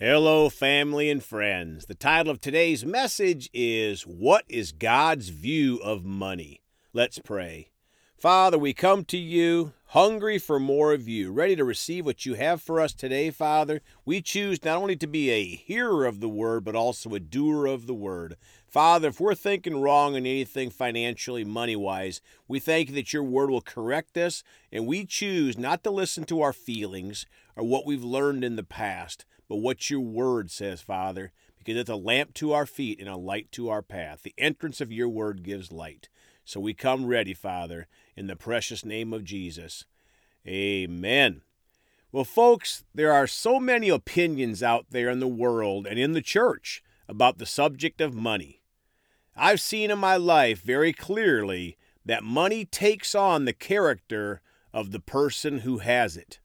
Hello, family and friends. The title of today's message is What is God's View of Money? Let's pray. Father, we come to you hungry for more of you, ready to receive what you have for us today, Father. We choose not only to be a hearer of the word, but also a doer of the word. Father, if we're thinking wrong in anything financially, money wise, we thank you that your word will correct us, and we choose not to listen to our feelings or what we've learned in the past, but what your word says, Father, because it's a lamp to our feet and a light to our path. The entrance of your word gives light. So we come ready, Father, in the precious name of Jesus. Amen. Well, folks, there are so many opinions out there in the world and in the church about the subject of money. I've seen in my life very clearly that money takes on the character of the person who has it.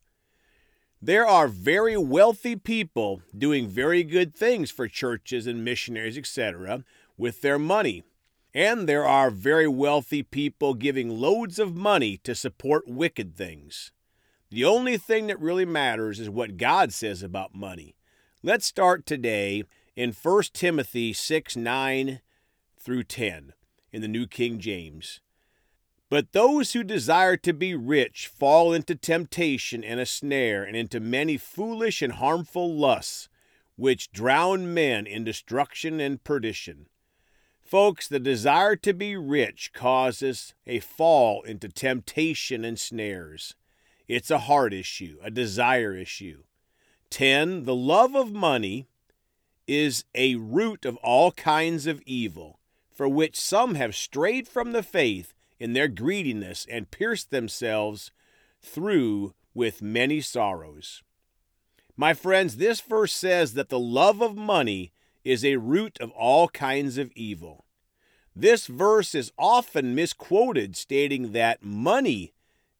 There are very wealthy people doing very good things for churches and missionaries, etc., with their money. And there are very wealthy people giving loads of money to support wicked things. The only thing that really matters is what God says about money. Let's start today in 1 Timothy 6 9 through 10 in the New King James. But those who desire to be rich fall into temptation and a snare, and into many foolish and harmful lusts, which drown men in destruction and perdition. Folks, the desire to be rich causes a fall into temptation and snares. It's a heart issue, a desire issue. 10. The love of money is a root of all kinds of evil, for which some have strayed from the faith in their greediness and pierced themselves through with many sorrows. My friends, this verse says that the love of money is a root of all kinds of evil. This verse is often misquoted, stating that money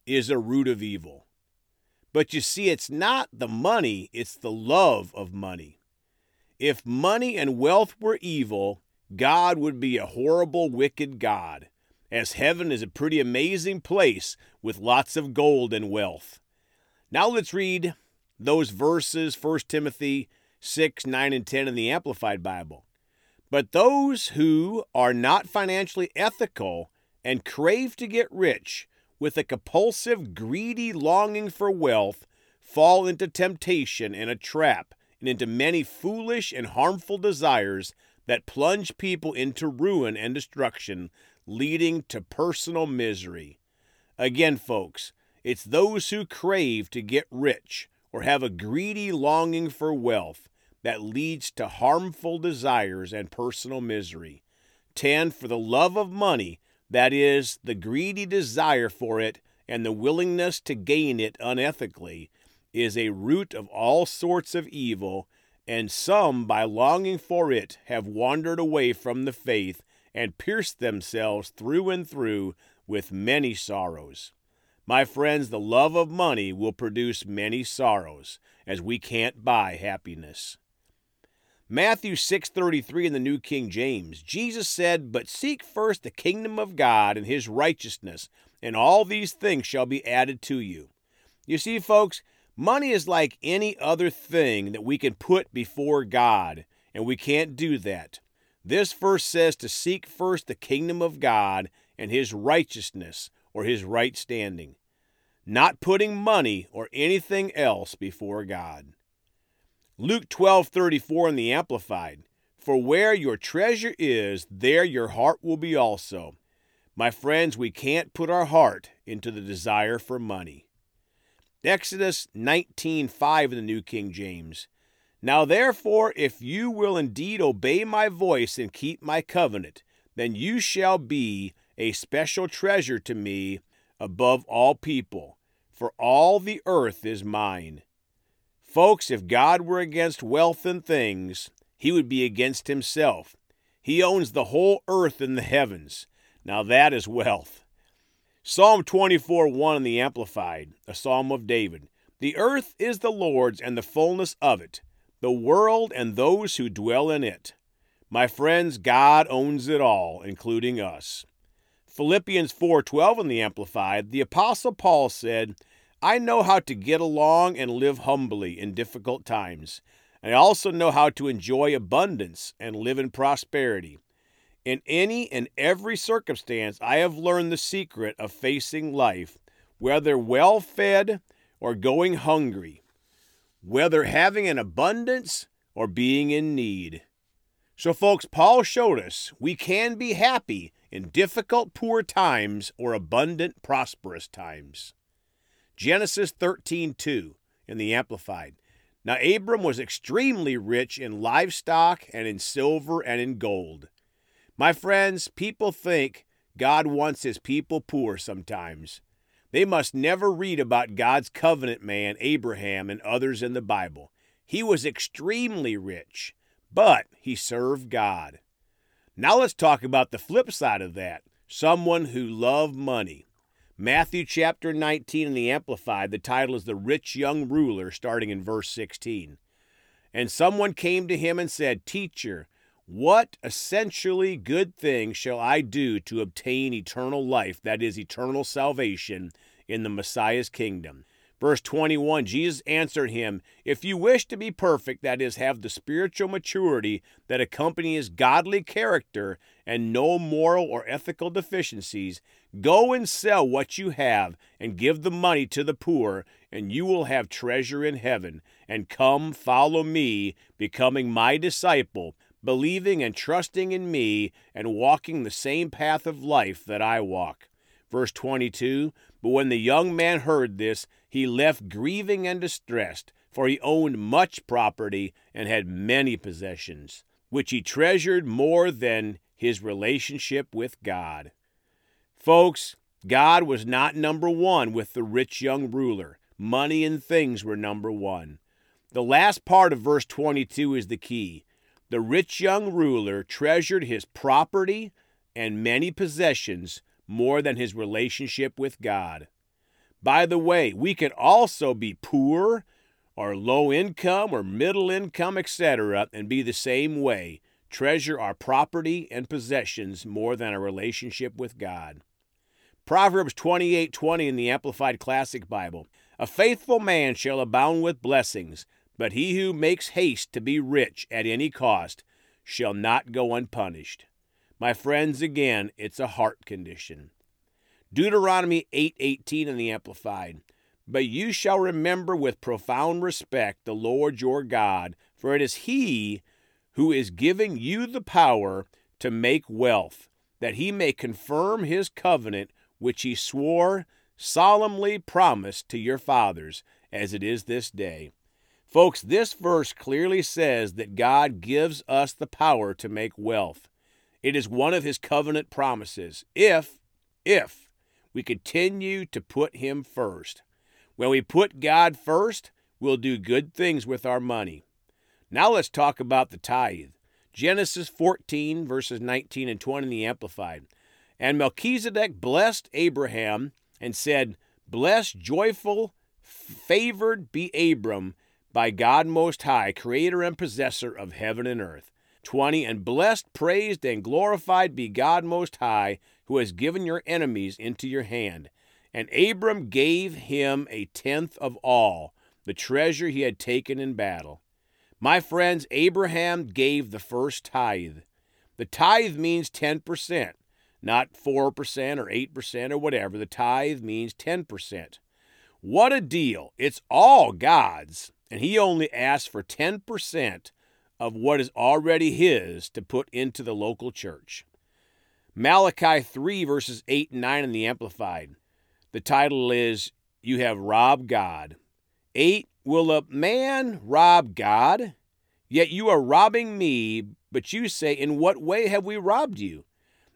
is a root of evil. But you see, it's not the money, it's the love of money. If money and wealth were evil, God would be a horrible, wicked God, as heaven is a pretty amazing place with lots of gold and wealth. Now let's read those verses, 1 Timothy 6, 9, and 10 in the Amplified Bible. But those who are not financially ethical and crave to get rich with a compulsive, greedy longing for wealth fall into temptation and a trap and into many foolish and harmful desires that plunge people into ruin and destruction, leading to personal misery. Again, folks, it's those who crave to get rich or have a greedy longing for wealth that leads to harmful desires and personal misery. 10. For the love of money, that is, the greedy desire for it and the willingness to gain it unethically, is a root of all sorts of evil, and some, by longing for it, have wandered away from the faith and pierced themselves through and through with many sorrows. My friends, the love of money will produce many sorrows, as we can't buy happiness. Matthew 6:33 in the New King James. Jesus said, "But seek first the kingdom of God and his righteousness, and all these things shall be added to you." You see, folks, money is like any other thing that we can put before God, and we can't do that. This verse says to seek first the kingdom of God and his righteousness or his right standing, not putting money or anything else before God. Luke 12:34 in the amplified For where your treasure is there your heart will be also. My friends, we can't put our heart into the desire for money. Exodus 19:5 in the New King James Now therefore if you will indeed obey my voice and keep my covenant then you shall be a special treasure to me above all people for all the earth is mine. Folks, if God were against wealth and things, he would be against himself. He owns the whole earth and the heavens. Now that is wealth. Psalm 24 1 in the Amplified, a psalm of David. The earth is the Lord's and the fullness of it, the world and those who dwell in it. My friends, God owns it all, including us. Philippians 4:12 in the Amplified, the apostle Paul said, I know how to get along and live humbly in difficult times. and I also know how to enjoy abundance and live in prosperity. In any and every circumstance, I have learned the secret of facing life, whether well fed or going hungry, whether having an abundance or being in need. So, folks, Paul showed us we can be happy in difficult, poor times or abundant, prosperous times. Genesis 13 2 in the Amplified. Now, Abram was extremely rich in livestock and in silver and in gold. My friends, people think God wants his people poor sometimes. They must never read about God's covenant man, Abraham, and others in the Bible. He was extremely rich, but he served God. Now let's talk about the flip side of that someone who loved money. Matthew chapter 19 in the Amplified, the title is The Rich Young Ruler, starting in verse 16. And someone came to him and said, Teacher, what essentially good thing shall I do to obtain eternal life, that is, eternal salvation, in the Messiah's kingdom? Verse 21 Jesus answered him, If you wish to be perfect, that is, have the spiritual maturity that accompanies godly character and no moral or ethical deficiencies, go and sell what you have and give the money to the poor, and you will have treasure in heaven. And come, follow me, becoming my disciple, believing and trusting in me, and walking the same path of life that I walk. Verse 22 But when the young man heard this, he left grieving and distressed, for he owned much property and had many possessions, which he treasured more than his relationship with God. Folks, God was not number one with the rich young ruler. Money and things were number one. The last part of verse 22 is the key. The rich young ruler treasured his property and many possessions more than his relationship with God. By the way, we can also be poor or low income or middle income, etc., and be the same way. Treasure our property and possessions more than our relationship with God. Proverbs 28:20 in the Amplified Classic Bible. A faithful man shall abound with blessings, but he who makes haste to be rich at any cost shall not go unpunished. My friends, again, it's a heart condition. Deuteronomy 8:18 in the Amplified. But you shall remember with profound respect the Lord your God, for it is he who is giving you the power to make wealth, that he may confirm his covenant which he swore solemnly promised to your fathers, as it is this day. Folks, this verse clearly says that God gives us the power to make wealth. It is one of his covenant promises. If, if we continue to put Him first. When we put God first, we'll do good things with our money. Now let's talk about the tithe. Genesis 14, verses 19 and 20 in the Amplified. And Melchizedek blessed Abraham and said, Blessed, joyful, favored be Abram by God Most High, creator and possessor of heaven and earth. 20. And blessed, praised, and glorified be God Most High, who has given your enemies into your hand. And Abram gave him a tenth of all, the treasure he had taken in battle. My friends, Abraham gave the first tithe. The tithe means 10%, not 4% or 8% or whatever. The tithe means 10%. What a deal! It's all God's, and he only asked for 10% of what is already his to put into the local church. Malachi 3, verses 8 and 9 in the Amplified. The title is You Have Robbed God. 8. Will a man rob God? Yet you are robbing me, but you say, In what way have we robbed you?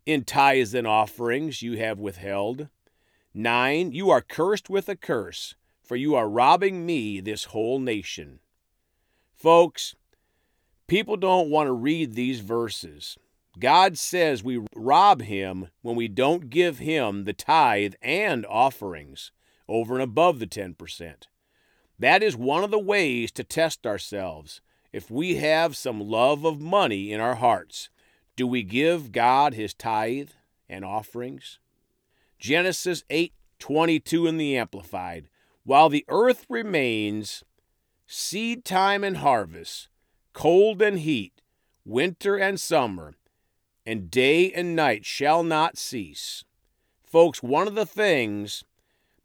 In tithes and offerings you have withheld. 9. You are cursed with a curse, for you are robbing me, this whole nation. Folks, people don't want to read these verses. God says we rob him when we don't give him the tithe and offerings over and above the 10%. That is one of the ways to test ourselves. If we have some love of money in our hearts, do we give God his tithe and offerings? Genesis 8:22 in the amplified. While the earth remains, seed time and harvest, cold and heat, winter and summer, and day and night shall not cease. Folks, one of the things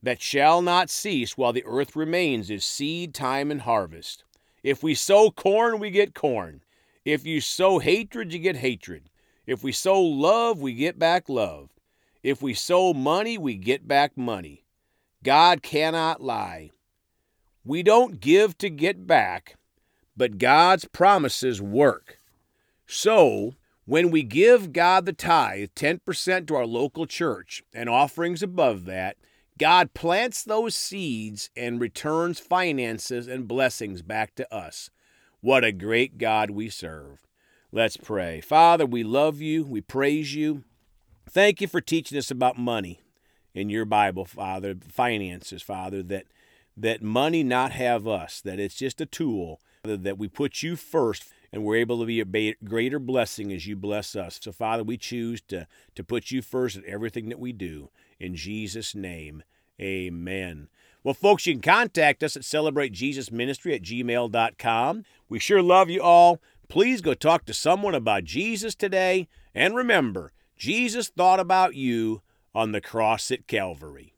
that shall not cease while the earth remains is seed time and harvest. If we sow corn, we get corn. If you sow hatred, you get hatred. If we sow love, we get back love. If we sow money, we get back money. God cannot lie. We don't give to get back, but God's promises work. So, when we give God the tithe, 10% to our local church, and offerings above that, God plants those seeds and returns finances and blessings back to us. What a great God we serve. Let's pray. Father, we love you. We praise you. Thank you for teaching us about money in your Bible, Father, finances, Father, that that money not have us, that it's just a tool, that we put you first and we're able to be a greater blessing as you bless us. So, Father, we choose to, to put you first in everything that we do. In Jesus' name, amen. Well, folks, you can contact us at celebratejesusministry at gmail.com. We sure love you all. Please go talk to someone about Jesus today. And remember, Jesus thought about you on the cross at Calvary.